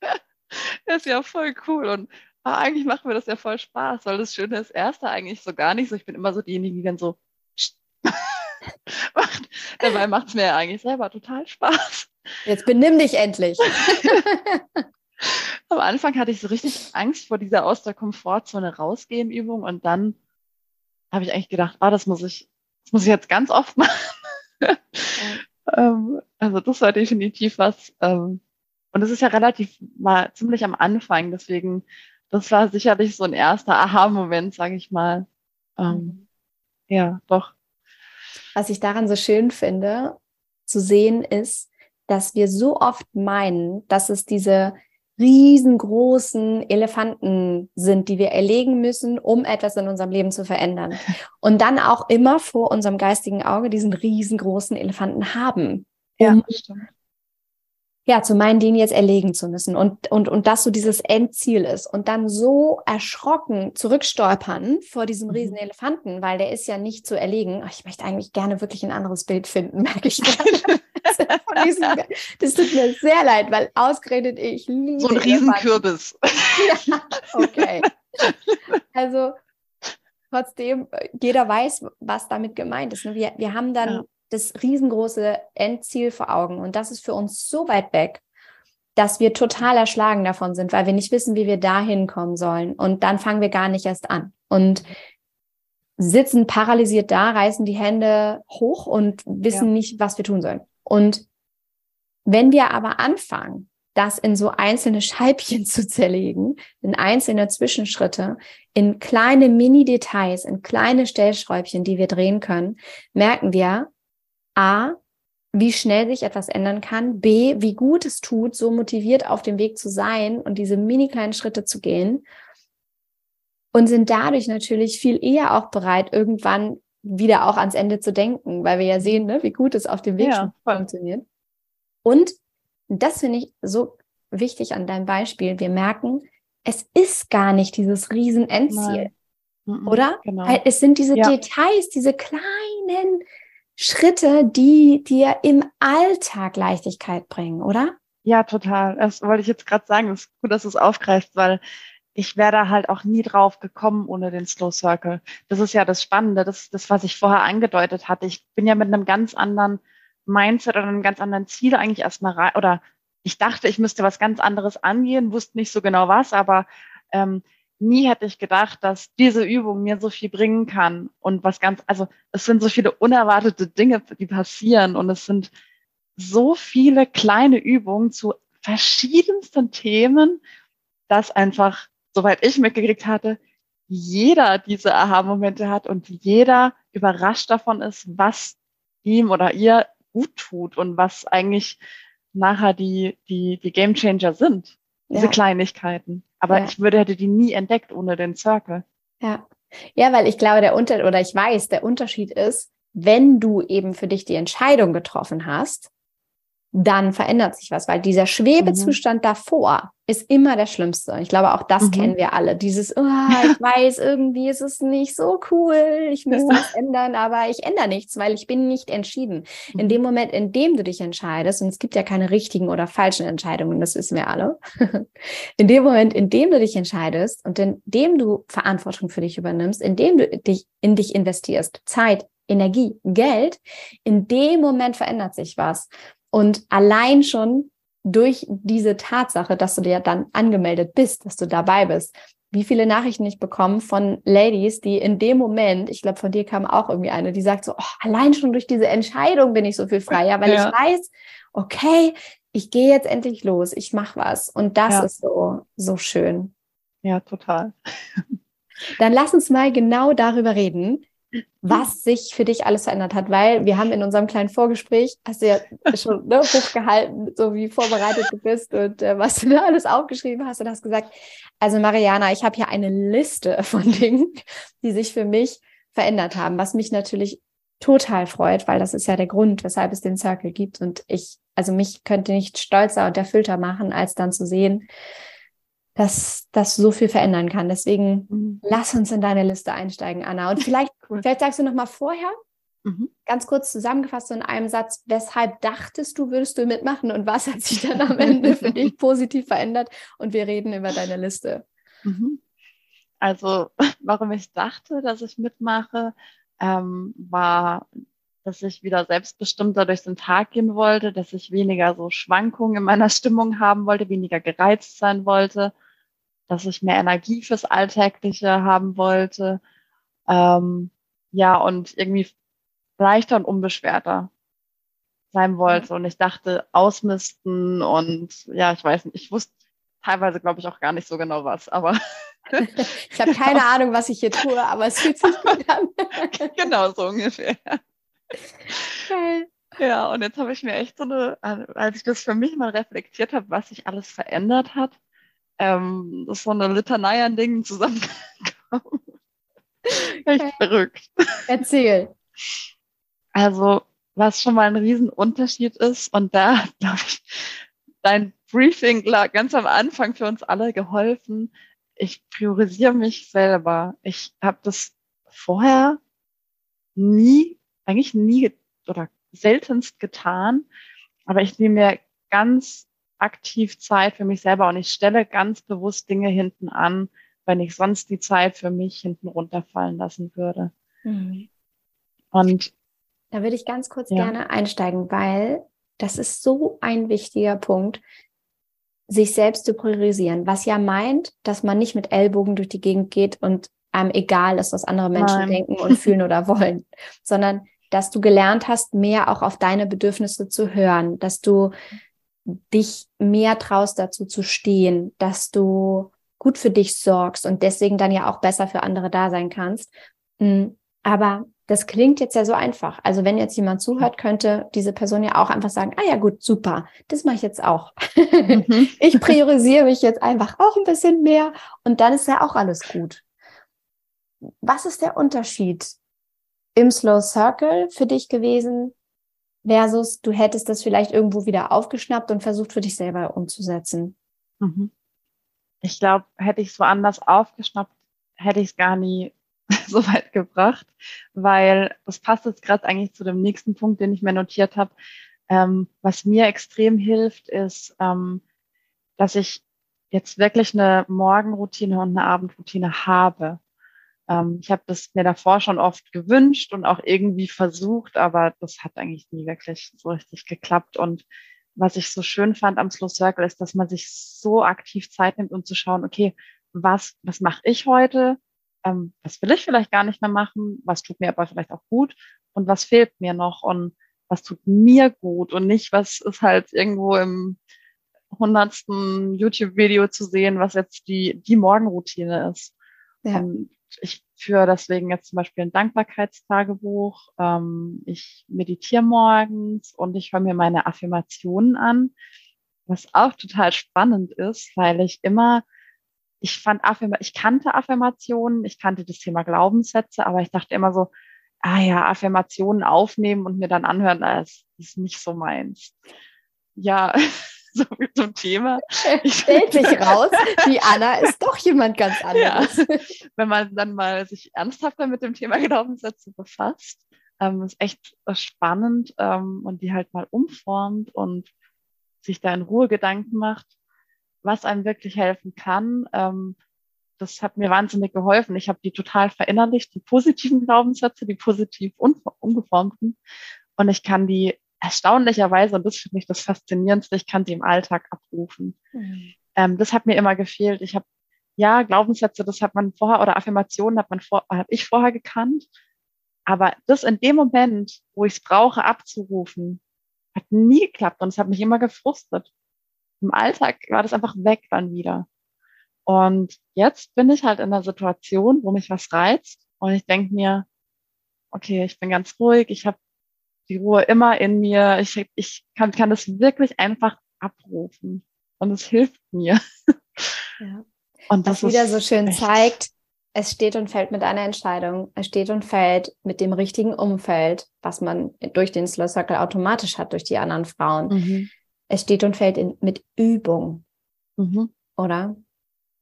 das ist ja voll cool. Und ah, eigentlich macht mir das ja voll Spaß, weil das Schöne ist, erste eigentlich so gar nicht so. Ich bin immer so diejenige, die dann so macht. Dabei macht es mir ja eigentlich selber total Spaß. Jetzt benimm dich endlich. Am Anfang hatte ich so richtig Angst vor dieser aus der Komfortzone rausgehen Übung und dann habe ich eigentlich gedacht, ah, das muss ich, das muss ich jetzt ganz oft machen. Ähm, also das war definitiv was. Ähm, und es ist ja relativ mal ziemlich am Anfang, deswegen, das war sicherlich so ein erster Aha-Moment, sage ich mal. Ähm, mhm. ja, doch. Was ich daran so schön finde, zu sehen ist, dass wir so oft meinen, dass es diese riesengroßen Elefanten sind, die wir erlegen müssen, um etwas in unserem Leben zu verändern. Und dann auch immer vor unserem geistigen Auge diesen riesengroßen Elefanten haben, um ja, ja, zu meinen, den jetzt erlegen zu müssen und, und, und das so dieses Endziel ist und dann so erschrocken zurückstolpern vor diesem mhm. riesen Elefanten, weil der ist ja nicht zu erlegen. Oh, ich möchte eigentlich gerne wirklich ein anderes Bild finden, merke ich gerade. Das tut mir sehr leid, weil ausgerechnet ich liebe So ein Riesenkürbis. ja, okay. Also trotzdem, jeder weiß, was damit gemeint ist. Ne? Wir, wir haben dann ja das riesengroße Endziel vor Augen. Und das ist für uns so weit weg, dass wir total erschlagen davon sind, weil wir nicht wissen, wie wir da hinkommen sollen. Und dann fangen wir gar nicht erst an. Und sitzen paralysiert da, reißen die Hände hoch und wissen ja. nicht, was wir tun sollen. Und wenn wir aber anfangen, das in so einzelne Scheibchen zu zerlegen, in einzelne Zwischenschritte, in kleine Mini-Details, in kleine Stellschräubchen, die wir drehen können, merken wir, A, wie schnell sich etwas ändern kann, B, wie gut es tut, so motiviert auf dem Weg zu sein und diese mini kleinen Schritte zu gehen. Und sind dadurch natürlich viel eher auch bereit, irgendwann wieder auch ans Ende zu denken, weil wir ja sehen, ne, wie gut es auf dem Weg ja, funktioniert. Und das finde ich so wichtig an deinem Beispiel. Wir merken, es ist gar nicht dieses riesen Endziel, Nein. oder? Genau. Es sind diese ja. Details, diese kleinen Schritte, die dir im Alltag Leichtigkeit bringen, oder? Ja, total. Das wollte ich jetzt gerade sagen. Es ist gut, dass du es aufgreifst, weil ich wäre da halt auch nie drauf gekommen ohne den Slow Circle. Das ist ja das Spannende, das das, was ich vorher angedeutet hatte. Ich bin ja mit einem ganz anderen Mindset oder einem ganz anderen Ziel eigentlich erstmal rein, oder ich dachte, ich müsste was ganz anderes angehen, wusste nicht so genau was, aber ähm, nie hätte ich gedacht, dass diese Übung mir so viel bringen kann und was ganz, also es sind so viele unerwartete Dinge, die passieren und es sind so viele kleine Übungen zu verschiedensten Themen, dass einfach, soweit ich mitgekriegt hatte, jeder diese Aha-Momente hat und jeder überrascht davon ist, was ihm oder ihr gut tut und was eigentlich nachher die, die, die Game Changer sind. Diese ja. Kleinigkeiten. Aber ja. ich würde, hätte die nie entdeckt ohne den Circle. Ja. Ja, weil ich glaube, der Unterschied, oder ich weiß, der Unterschied ist, wenn du eben für dich die Entscheidung getroffen hast, dann verändert sich was, weil dieser Schwebezustand mhm. davor ist immer der schlimmste. Ich glaube, auch das mhm. kennen wir alle. Dieses, oh, ich weiß, irgendwie ist es nicht so cool, ich müsste es ändern, aber ich ändere nichts, weil ich bin nicht entschieden. Mhm. In dem Moment, in dem du dich entscheidest, und es gibt ja keine richtigen oder falschen Entscheidungen, das wissen wir alle, in dem Moment, in dem du dich entscheidest und in dem du Verantwortung für dich übernimmst, in dem du dich in dich investierst, Zeit, Energie, Geld, in dem Moment verändert sich was. Und allein schon durch diese Tatsache, dass du dir dann angemeldet bist, dass du dabei bist, wie viele Nachrichten ich bekomme von Ladies, die in dem Moment, ich glaube, von dir kam auch irgendwie eine, die sagt so, oh, allein schon durch diese Entscheidung bin ich so viel freier, weil ja. ich weiß, okay, ich gehe jetzt endlich los, ich mache was. Und das ja. ist so, so schön. Ja, total. Dann lass uns mal genau darüber reden, was sich für dich alles verändert hat, weil wir haben in unserem kleinen Vorgespräch, hast du ja schon ne, hochgehalten, so wie vorbereitet du bist und äh, was du da alles aufgeschrieben hast und hast gesagt, also Mariana, ich habe hier eine Liste von Dingen, die sich für mich verändert haben, was mich natürlich total freut, weil das ist ja der Grund, weshalb es den Circle gibt und ich, also mich könnte nicht stolzer und erfüllter machen, als dann zu sehen, dass das so viel verändern kann. Deswegen mhm. lass uns in deine Liste einsteigen, Anna. Und vielleicht, cool. vielleicht sagst du noch mal vorher, mhm. ganz kurz zusammengefasst so in einem Satz, weshalb dachtest du, würdest du mitmachen und was hat sich dann am Ende für dich positiv verändert? Und wir reden über deine Liste. Mhm. Also, warum ich dachte, dass ich mitmache, ähm, war, dass ich wieder selbstbestimmter durch den Tag gehen wollte, dass ich weniger so Schwankungen in meiner Stimmung haben wollte, weniger gereizt sein wollte dass ich mehr Energie fürs Alltägliche haben wollte. Ähm, ja, und irgendwie leichter und unbeschwerter sein wollte. Und ich dachte, ausmisten und ja, ich weiß nicht, ich wusste teilweise, glaube ich, auch gar nicht so genau was, aber. ich habe keine Ahnung, was ich hier tue, aber es fühlt sich gut an. genau, so ungefähr. Okay. Ja, und jetzt habe ich mir echt so eine, als ich das für mich mal reflektiert habe, was sich alles verändert hat, ähm, das ist so eine Litanei an Dingen zusammengekommen. Echt okay. verrückt. Erzähl. Also, was schon mal ein Riesenunterschied ist, und da, glaube ich, dein Briefing lag ganz am Anfang für uns alle geholfen. Ich priorisiere mich selber. Ich habe das vorher nie, eigentlich nie oder seltenst getan, aber ich nehme mir ganz aktiv Zeit für mich selber und ich stelle ganz bewusst Dinge hinten an, wenn ich sonst die Zeit für mich hinten runterfallen lassen würde. Mhm. Und da würde ich ganz kurz ja. gerne einsteigen, weil das ist so ein wichtiger Punkt, sich selbst zu priorisieren, was ja meint, dass man nicht mit Ellbogen durch die Gegend geht und einem egal ist, was andere Menschen Nein. denken und fühlen oder wollen, sondern dass du gelernt hast, mehr auch auf deine Bedürfnisse zu hören, dass du dich mehr traust dazu zu stehen, dass du gut für dich sorgst und deswegen dann ja auch besser für andere da sein kannst. Mm, aber das klingt jetzt ja so einfach. Also wenn jetzt jemand zuhört, könnte diese Person ja auch einfach sagen, ah ja gut, super, das mache ich jetzt auch. Mhm. ich priorisiere mich jetzt einfach auch ein bisschen mehr und dann ist ja auch alles gut. Was ist der Unterschied im Slow Circle für dich gewesen versus du hättest das vielleicht irgendwo wieder aufgeschnappt und versucht für dich selber umzusetzen? Mhm. Ich glaube, hätte ich es woanders aufgeschnappt, hätte ich es gar nie so weit gebracht, weil das passt jetzt gerade eigentlich zu dem nächsten Punkt, den ich mir notiert habe. Ähm, was mir extrem hilft, ist, ähm, dass ich jetzt wirklich eine Morgenroutine und eine Abendroutine habe. Ähm, ich habe das mir davor schon oft gewünscht und auch irgendwie versucht, aber das hat eigentlich nie wirklich so richtig geklappt. Und was ich so schön fand am Slow Circle ist, dass man sich so aktiv Zeit nimmt, um zu schauen, okay, was, was mache ich heute? Ähm, was will ich vielleicht gar nicht mehr machen? Was tut mir aber vielleicht auch gut? Und was fehlt mir noch? Und was tut mir gut? Und nicht, was ist halt irgendwo im hundertsten YouTube-Video zu sehen, was jetzt die, die Morgenroutine ist. Ja. Und ich führe deswegen jetzt zum Beispiel ein Dankbarkeitstagebuch. Ähm, ich meditiere morgens und ich höre mir meine Affirmationen an, was auch total spannend ist, weil ich immer, ich fand Affirma ich kannte Affirmationen, ich kannte das Thema Glaubenssätze, aber ich dachte immer so, ah ja, Affirmationen aufnehmen und mir dann anhören, das ist nicht so meins. Ja, so wie zum Thema. Stellt sich raus, die Anna ist doch jemand ganz anderes. Ja. Wenn man dann mal sich ernsthafter mit dem Thema Glaubenssätze befasst, ähm, ist echt spannend ähm, und die halt mal umformt und sich da in Ruhe Gedanken macht, was einem wirklich helfen kann. Ähm, das hat mir wahnsinnig geholfen. Ich habe die total verinnerlicht, die positiven Glaubenssätze, die positiv ungeformten. Und ich kann die erstaunlicherweise, und das finde ich das Faszinierendste, ich kann sie im Alltag abrufen. Mhm. Ähm, das hat mir immer gefehlt. Ich habe, ja, Glaubenssätze, das hat man vorher, oder Affirmationen hat man vor, habe ich vorher gekannt. Aber das in dem Moment, wo ich es brauche, abzurufen, hat nie geklappt und es hat mich immer gefrustet. Im Alltag war das einfach weg dann wieder. Und jetzt bin ich halt in einer Situation, wo mich was reizt und ich denke mir, okay, ich bin ganz ruhig, ich habe die Ruhe immer in mir, ich, ich kann, kann das wirklich einfach abrufen und es hilft mir. Ja. Und das Was wieder so schön echt. zeigt, es steht und fällt mit einer Entscheidung. Es steht und fällt mit dem richtigen Umfeld, was man durch den Slow Circle automatisch hat, durch die anderen Frauen. Mhm. Es steht und fällt in, mit Übung. Mhm. Oder?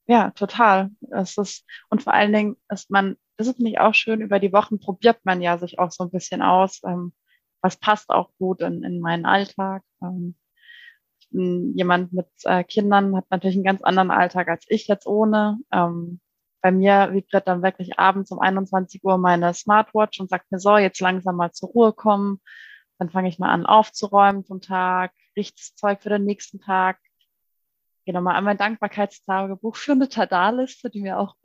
Ja, total. Es ist, und vor allen Dingen ist man, das ist nicht auch schön, über die Wochen probiert man ja sich auch so ein bisschen aus, ähm, was passt auch gut in, in meinen Alltag. Ähm, jemand mit äh, Kindern hat natürlich einen ganz anderen Alltag als ich jetzt ohne. Ähm, bei mir vibriert dann wirklich abends um 21 Uhr meine Smartwatch und sagt mir so, jetzt langsam mal zur Ruhe kommen. Dann fange ich mal an aufzuräumen vom Tag, riecht Zeug für den nächsten Tag, gehe nochmal an mein Dankbarkeitstagebuch für eine Tada-Liste, die mir auch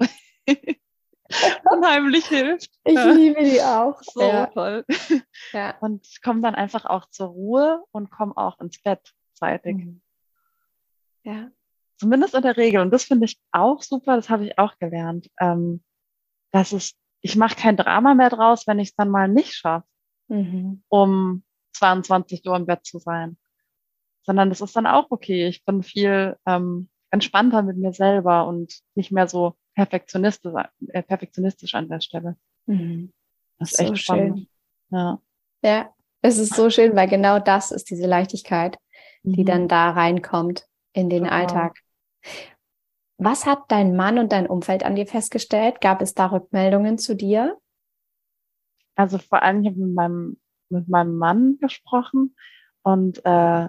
unheimlich hilft. Ich liebe die auch. So ja. toll. Ja. Und komme dann einfach auch zur Ruhe und komme auch ins Bett zeitig. Mhm. Ja. Zumindest in der Regel. Und das finde ich auch super, das habe ich auch gelernt. Ähm, dass es, ich mache kein Drama mehr draus, wenn ich es dann mal nicht schaffe, mhm. um 22 Uhr im Bett zu sein sondern das ist dann auch okay. Ich bin viel ähm, entspannter mit mir selber und nicht mehr so perfektionistisch, äh, perfektionistisch an der Stelle. Mhm. Das ist so echt spannend. Schön. Ja. ja, es ist so schön, weil genau das ist diese Leichtigkeit, die mhm. dann da reinkommt in den genau. Alltag. Was hat dein Mann und dein Umfeld an dir festgestellt? Gab es da Rückmeldungen zu dir? Also vor allem, ich habe mit meinem, mit meinem Mann gesprochen und äh,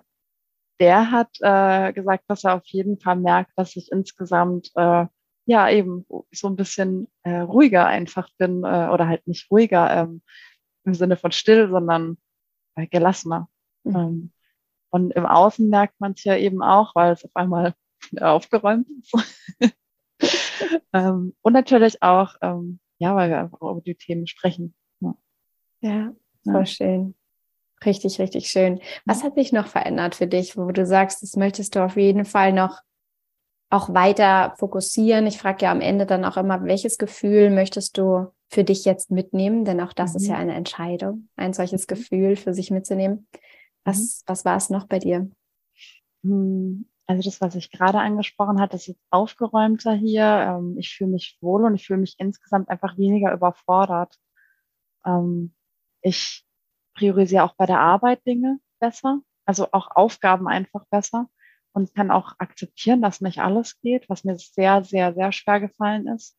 der hat äh, gesagt, dass er auf jeden Fall merkt, dass ich insgesamt äh, ja eben so ein bisschen äh, ruhiger einfach bin äh, oder halt nicht ruhiger ähm, im Sinne von still, sondern äh, gelassener. Mhm. Ähm, und im Außen merkt man es ja eben auch, weil es auf einmal aufgeräumt ist. ähm, und natürlich auch, ähm, ja, weil wir einfach über die Themen sprechen. Ja, ja voll ja. schön. Richtig, richtig schön. Was hat sich noch verändert für dich, wo du sagst, das möchtest du auf jeden Fall noch auch weiter fokussieren? Ich frage ja am Ende dann auch immer, welches Gefühl möchtest du für dich jetzt mitnehmen? Denn auch das mhm. ist ja eine Entscheidung, ein solches mhm. Gefühl für sich mitzunehmen. Was, mhm. was war es noch bei dir? Hm, also das, was ich gerade angesprochen hatte, ist jetzt aufgeräumter hier. Ähm, ich fühle mich wohl und ich fühle mich insgesamt einfach weniger überfordert. Ähm, ich priorisiere auch bei der Arbeit Dinge besser, also auch Aufgaben einfach besser und kann auch akzeptieren, dass nicht alles geht, was mir sehr, sehr, sehr schwer gefallen ist.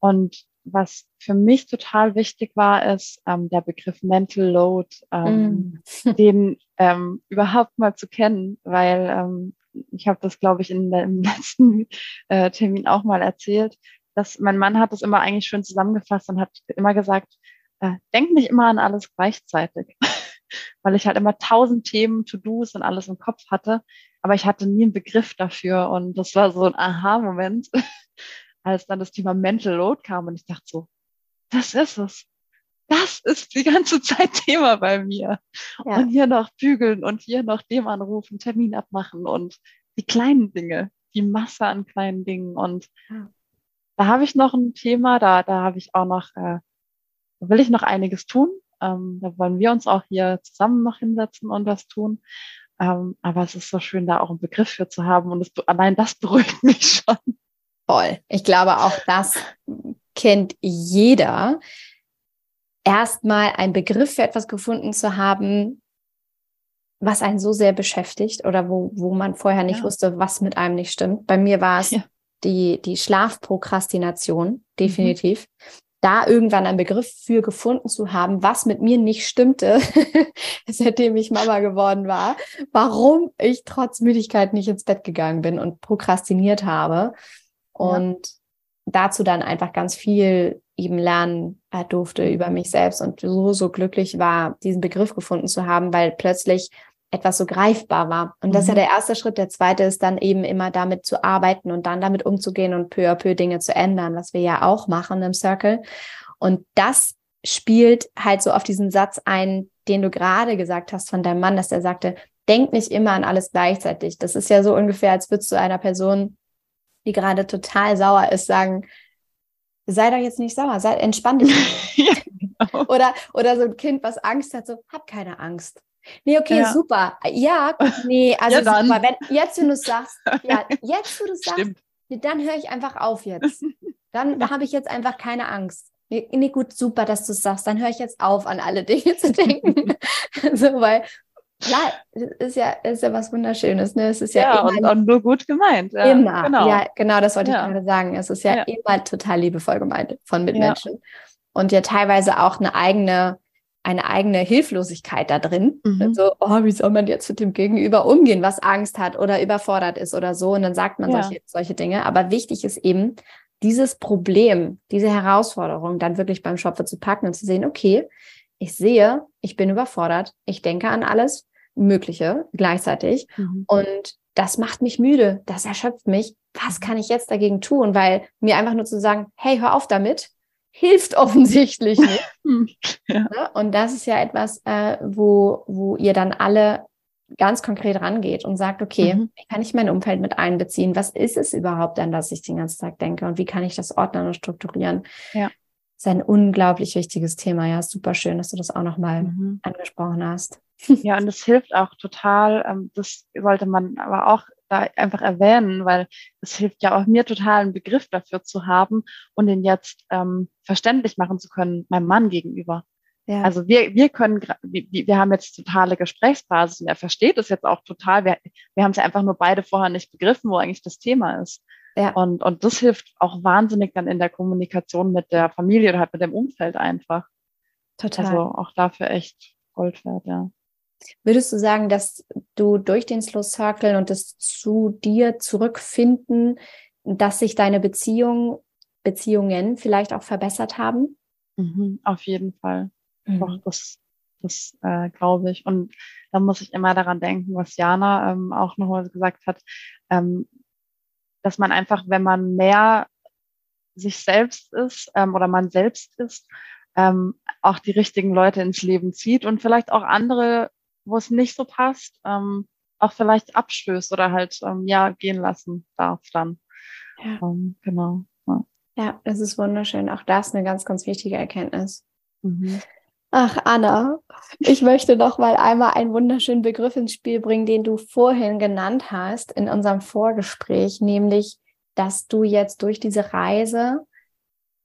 Und was für mich total wichtig war, ist ähm, der Begriff Mental Load, ähm, mm. den ähm, überhaupt mal zu kennen, weil ähm, ich habe das, glaube ich, in der, im letzten äh, Termin auch mal erzählt, dass mein Mann hat das immer eigentlich schön zusammengefasst und hat immer gesagt, äh, denk nicht immer an alles gleichzeitig, weil ich halt immer tausend Themen, To-Dos und alles im Kopf hatte, aber ich hatte nie einen Begriff dafür und das war so ein Aha-Moment, als dann das Thema Mental Load kam und ich dachte so, das ist es. Das ist die ganze Zeit Thema bei mir. Ja. Und hier noch bügeln und hier noch dem anrufen, Termin abmachen und die kleinen Dinge, die Masse an kleinen Dingen. Und da habe ich noch ein Thema, da, da habe ich auch noch äh, da will ich noch einiges tun. Ähm, da wollen wir uns auch hier zusammen noch hinsetzen und was tun. Ähm, aber es ist so schön, da auch einen Begriff für zu haben und es, allein das beruhigt mich schon. Voll. Ich glaube, auch das kennt jeder. Erstmal einen Begriff für etwas gefunden zu haben, was einen so sehr beschäftigt oder wo, wo man vorher nicht ja. wusste, was mit einem nicht stimmt. Bei mir war es ja. die, die Schlafprokrastination, mhm. definitiv. Mhm da irgendwann einen Begriff für gefunden zu haben, was mit mir nicht stimmte, seitdem ich Mama geworden war, warum ich trotz Müdigkeit nicht ins Bett gegangen bin und prokrastiniert habe. Und dazu dann einfach ganz viel eben lernen äh, durfte über mich selbst und so, so glücklich war, diesen Begriff gefunden zu haben, weil plötzlich etwas so greifbar war. Und das ist ja mhm. der erste Schritt. Der zweite ist dann eben immer damit zu arbeiten und dann damit umzugehen und peu à peu Dinge zu ändern, was wir ja auch machen im Circle. Und das spielt halt so auf diesen Satz ein, den du gerade gesagt hast von deinem Mann, dass er sagte, denk nicht immer an alles gleichzeitig. Das ist ja so ungefähr, als würdest du einer Person, die gerade total sauer ist, sagen, sei doch jetzt nicht sauer, sei entspann dich. ja, genau. oder, oder so ein Kind, was Angst hat, so, hab keine Angst. Nee, okay, ja. super. Ja, nee, also ja, super. Wenn, jetzt, wenn du es sagst, ja, jetzt, wo du es sagst, nee, dann höre ich einfach auf jetzt. Dann da habe ich jetzt einfach keine Angst. Nee, nee gut, super, dass du es sagst. Dann höre ich jetzt auf, an alle Dinge zu denken. so, weil Klar, ist ja, ist ja was Wunderschönes. Ne? Es ist ja, ja und, und, nur gut gemeint. Ja, immer. Genau. Ja, genau, das wollte ich gerade sagen. Es ist ja, ja, immer total liebevoll gemeint von Mitmenschen. Und ja teilweise auch eine eigene, eine eigene Hilflosigkeit da drin. Mhm. Also, oh, wie soll man jetzt mit dem Gegenüber umgehen, was Angst hat oder überfordert ist oder so. Und dann sagt man solche, solche Dinge. Aber wichtig ist eben, dieses Problem, diese Herausforderung dann wirklich beim Schopfe zu packen und zu sehen, okay, ich sehe, ich bin überfordert, ich denke an alles Mögliche gleichzeitig mhm. und das macht mich müde, das erschöpft mich. Was kann ich jetzt dagegen tun? Weil mir einfach nur zu sagen, hey, hör auf damit, hilft offensichtlich nicht. Hm. ja. Ne? Und das ist ja etwas, äh, wo, wo ihr dann alle ganz konkret rangeht und sagt, okay, mhm. wie kann ich mein Umfeld mit einbeziehen? Was ist es überhaupt, an das ich den ganzen Tag denke? Und wie kann ich das ordnen und strukturieren? Ja ist ein unglaublich wichtiges Thema. Ja, super schön, dass du das auch nochmal mhm. angesprochen hast. Ja, und es hilft auch total. Ähm, das sollte man aber auch da einfach erwähnen, weil es hilft ja auch mir total, einen Begriff dafür zu haben und den jetzt ähm, verständlich machen zu können, meinem Mann gegenüber. Ja. Also wir, wir können, wir, wir haben jetzt totale Gesprächsbasis und er versteht es jetzt auch total. Wir, wir haben es ja einfach nur beide vorher nicht begriffen, wo eigentlich das Thema ist. Ja. Und, und das hilft auch wahnsinnig dann in der Kommunikation mit der Familie oder halt mit dem Umfeld einfach. Total. Also auch dafür echt Gold wert, ja. Würdest du sagen, dass du durch den Slow Circle und das zu dir zurückfinden, dass sich deine Beziehung, Beziehungen vielleicht auch verbessert haben? Mhm, auf jeden Fall. Mhm. Doch, das, das äh, glaube ich. Und da muss ich immer daran denken, was Jana ähm, auch noch gesagt hat. Ähm, dass man einfach, wenn man mehr sich selbst ist ähm, oder man selbst ist, ähm, auch die richtigen Leute ins Leben zieht und vielleicht auch andere, wo es nicht so passt, ähm, auch vielleicht abstößt oder halt ähm, ja gehen lassen darf dann. Ja. Ähm, genau. Ja. ja, das ist wunderschön. Auch das eine ganz, ganz wichtige Erkenntnis. Mhm. Ach, Anna, ich möchte noch mal einmal einen wunderschönen Begriff ins Spiel bringen, den du vorhin genannt hast in unserem Vorgespräch, nämlich, dass du jetzt durch diese Reise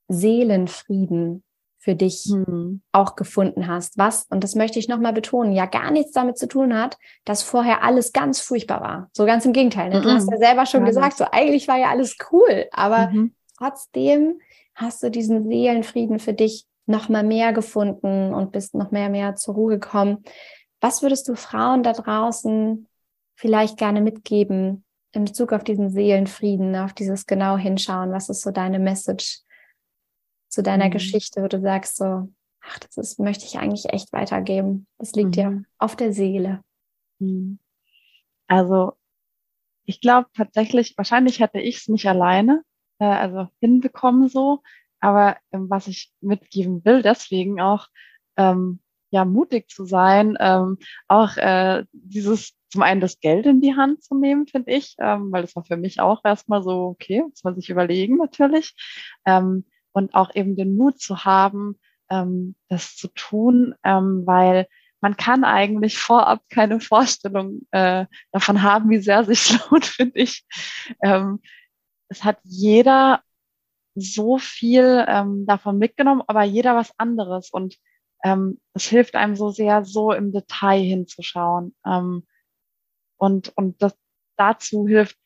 Seelenfrieden für dich hm. auch gefunden hast. Was, und das möchte ich nochmal betonen, ja gar nichts damit zu tun hat, dass vorher alles ganz furchtbar war. So ganz im Gegenteil. Ne? Du mhm. hast ja selber schon ja, gesagt, so eigentlich war ja alles cool, aber mhm. trotzdem hast du diesen Seelenfrieden für dich noch mal mehr gefunden und bist noch mehr, mehr zur Ruhe gekommen. Was würdest du Frauen da draußen vielleicht gerne mitgeben in Bezug auf diesen Seelenfrieden, auf dieses genau hinschauen? Was ist so deine Message zu deiner mhm. Geschichte, wo du sagst so, ach, das ist, möchte ich eigentlich echt weitergeben. Das liegt mhm. dir auf der Seele. Mhm. Also, ich glaube tatsächlich, wahrscheinlich hätte ich es nicht alleine, äh, also hinbekommen so. Aber ähm, was ich mitgeben will, deswegen auch ähm, ja mutig zu sein, ähm, auch äh, dieses zum einen das Geld in die Hand zu nehmen, finde ich, ähm, weil das war für mich auch erstmal so, okay, muss man sich überlegen natürlich. Ähm, und auch eben den Mut zu haben, ähm, das zu tun, ähm, weil man kann eigentlich vorab keine Vorstellung äh, davon haben, wie sehr sich lohnt, finde ich. Ähm, es hat jeder so viel ähm, davon mitgenommen, aber jeder was anderes. Und ähm, es hilft einem so sehr, so im Detail hinzuschauen. Ähm, und und das, dazu hilft,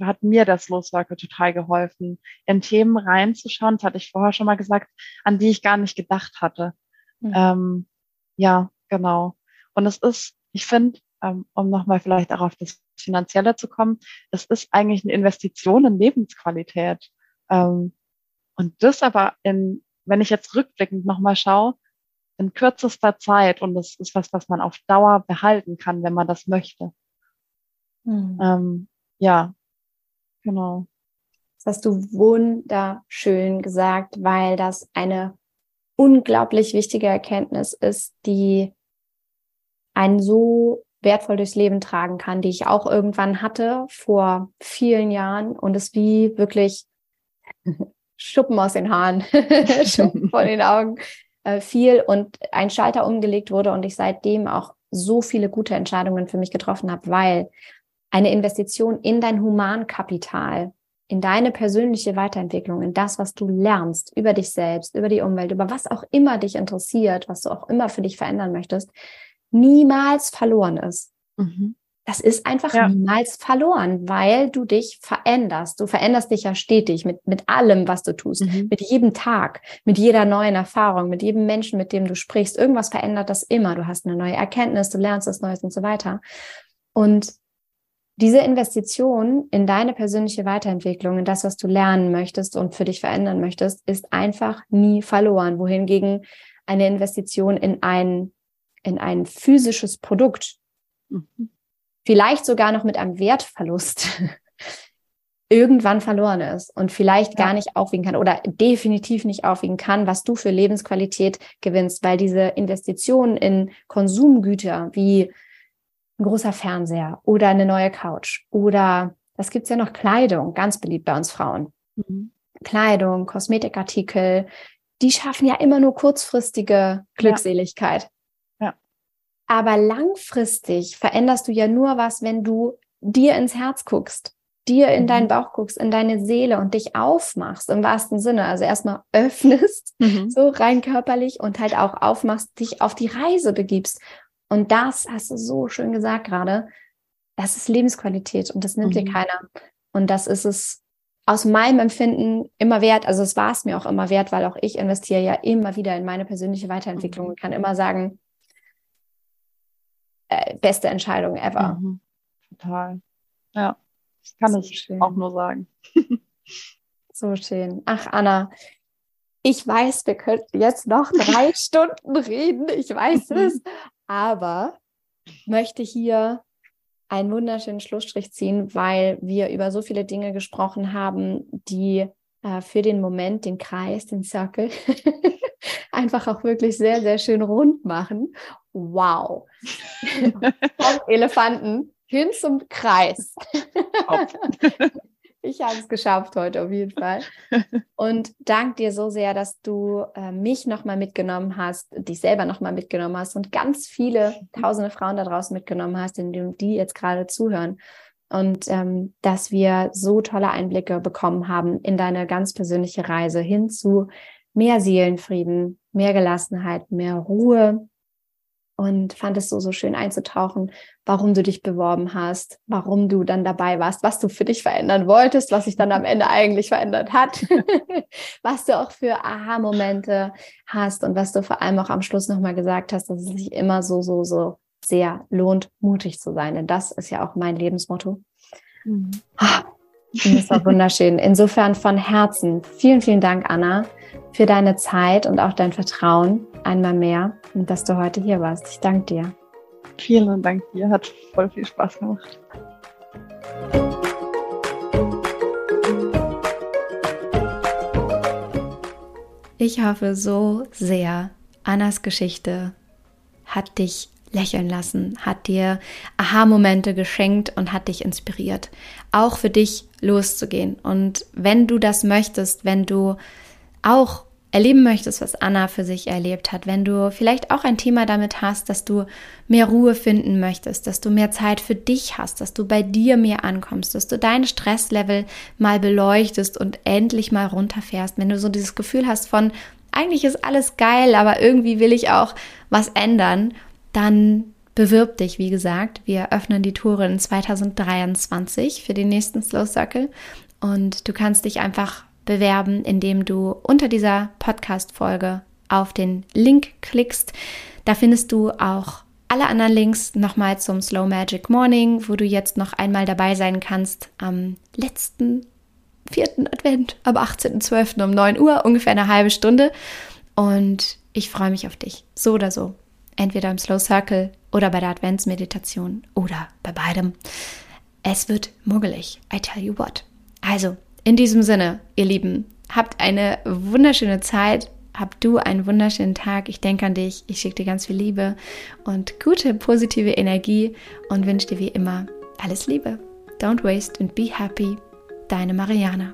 hat mir das Loswerke total geholfen, in Themen reinzuschauen, das hatte ich vorher schon mal gesagt, an die ich gar nicht gedacht hatte. Mhm. Ähm, ja, genau. Und es ist, ich finde, ähm, um nochmal vielleicht auch auf das Finanzielle zu kommen, es ist eigentlich eine Investition in Lebensqualität. Ähm, Und das aber in, wenn ich jetzt rückblickend nochmal schaue, in kürzester Zeit und das ist was, was man auf Dauer behalten kann, wenn man das möchte. Mhm. Ähm, ja, genau. Das hast du wunderschön gesagt, weil das eine unglaublich wichtige Erkenntnis ist, die einen so wertvoll durchs Leben tragen kann, die ich auch irgendwann hatte vor vielen Jahren und es wie wirklich Schuppen aus den Haaren, Schuppen von den Augen äh, fiel und ein Schalter umgelegt wurde und ich seitdem auch so viele gute Entscheidungen für mich getroffen habe, weil eine Investition in dein Humankapital, in deine persönliche Weiterentwicklung, in das, was du lernst über dich selbst, über die Umwelt, über was auch immer dich interessiert, was du auch immer für dich verändern möchtest, niemals verloren ist. Mhm. Das ist einfach ja. niemals verloren, weil du dich veränderst. Du veränderst dich ja stetig mit, mit allem, was du tust, mhm. mit jedem Tag, mit jeder neuen Erfahrung, mit jedem Menschen, mit dem du sprichst. Irgendwas verändert das immer. Du hast eine neue Erkenntnis, du lernst was Neues und so weiter. Und diese Investition in deine persönliche Weiterentwicklung, in das, was du lernen möchtest und für dich verändern möchtest, ist einfach nie verloren. Wohingegen eine Investition in ein in ein physisches Produkt, mhm. vielleicht sogar noch mit einem Wertverlust, irgendwann verloren ist und vielleicht ja. gar nicht aufwiegen kann oder definitiv nicht aufwiegen kann, was du für Lebensqualität gewinnst, weil diese Investitionen in Konsumgüter wie ein großer Fernseher oder eine neue Couch oder das gibt's ja noch Kleidung, ganz beliebt bei uns Frauen. Mhm. Kleidung, Kosmetikartikel, die schaffen ja immer nur kurzfristige Glückseligkeit. Aber langfristig veränderst du ja nur was, wenn du dir ins Herz guckst, dir in deinen mhm. Bauch guckst, in deine Seele und dich aufmachst im wahrsten Sinne. Also erstmal öffnest, mhm. so rein körperlich und halt auch aufmachst, dich auf die Reise begibst. Und das hast du so schön gesagt gerade. Das ist Lebensqualität und das nimmt mhm. dir keiner. Und das ist es aus meinem Empfinden immer wert. Also es war es mir auch immer wert, weil auch ich investiere ja immer wieder in meine persönliche Weiterentwicklung und kann immer sagen, äh, beste Entscheidung ever. Mhm. Total. Ja, das kann so ich schön. auch nur sagen. so schön. Ach, Anna, ich weiß, wir könnten jetzt noch drei Stunden reden. Ich weiß es. Aber möchte hier einen wunderschönen Schlussstrich ziehen, weil wir über so viele Dinge gesprochen haben, die äh, für den Moment den Kreis, den Circle einfach auch wirklich sehr, sehr schön rund machen wow. Vom Elefanten hin zum Kreis. ich habe es geschafft heute auf jeden Fall. Und danke dir so sehr, dass du äh, mich nochmal mitgenommen hast, dich selber nochmal mitgenommen hast und ganz viele tausende Frauen da draußen mitgenommen hast, indem die jetzt gerade zuhören. Und ähm, dass wir so tolle Einblicke bekommen haben in deine ganz persönliche Reise hin zu mehr Seelenfrieden, mehr Gelassenheit, mehr Ruhe, und fand es so, so schön einzutauchen, warum du dich beworben hast, warum du dann dabei warst, was du für dich verändern wolltest, was sich dann am Ende eigentlich verändert hat, was du auch für Aha-Momente hast und was du vor allem auch am Schluss nochmal gesagt hast, dass es sich immer so, so, so sehr lohnt, mutig zu sein. Denn das ist ja auch mein Lebensmotto. Mhm. Ah, das war wunderschön. Insofern von Herzen vielen, vielen Dank, Anna, für deine Zeit und auch dein Vertrauen einmal mehr und dass du heute hier warst. Ich danke dir. Vielen Dank dir, hat voll viel Spaß gemacht. Ich hoffe so sehr, Annas Geschichte hat dich lächeln lassen, hat dir Aha-Momente geschenkt und hat dich inspiriert, auch für dich loszugehen. Und wenn du das möchtest, wenn du auch erleben möchtest, was Anna für sich erlebt hat, wenn du vielleicht auch ein Thema damit hast, dass du mehr Ruhe finden möchtest, dass du mehr Zeit für dich hast, dass du bei dir mehr ankommst, dass du dein Stresslevel mal beleuchtest und endlich mal runterfährst, wenn du so dieses Gefühl hast von, eigentlich ist alles geil, aber irgendwie will ich auch was ändern, dann bewirb dich, wie gesagt. Wir öffnen die Tore in 2023 für den nächsten Slow Circle. Und du kannst dich einfach bewerben, indem du unter dieser Podcast-Folge auf den Link klickst. Da findest du auch alle anderen Links nochmal zum Slow Magic Morning, wo du jetzt noch einmal dabei sein kannst am letzten vierten Advent am 18.12. um 9 Uhr, ungefähr eine halbe Stunde. Und ich freue mich auf dich, so oder so. Entweder im Slow Circle oder bei der Adventsmeditation oder bei beidem. Es wird muggelig, I tell you what. Also, in diesem Sinne, ihr Lieben, habt eine wunderschöne Zeit, habt du einen wunderschönen Tag. Ich denke an dich, ich schicke dir ganz viel Liebe und gute, positive Energie und wünsche dir wie immer alles Liebe. Don't waste and be happy. Deine Mariana.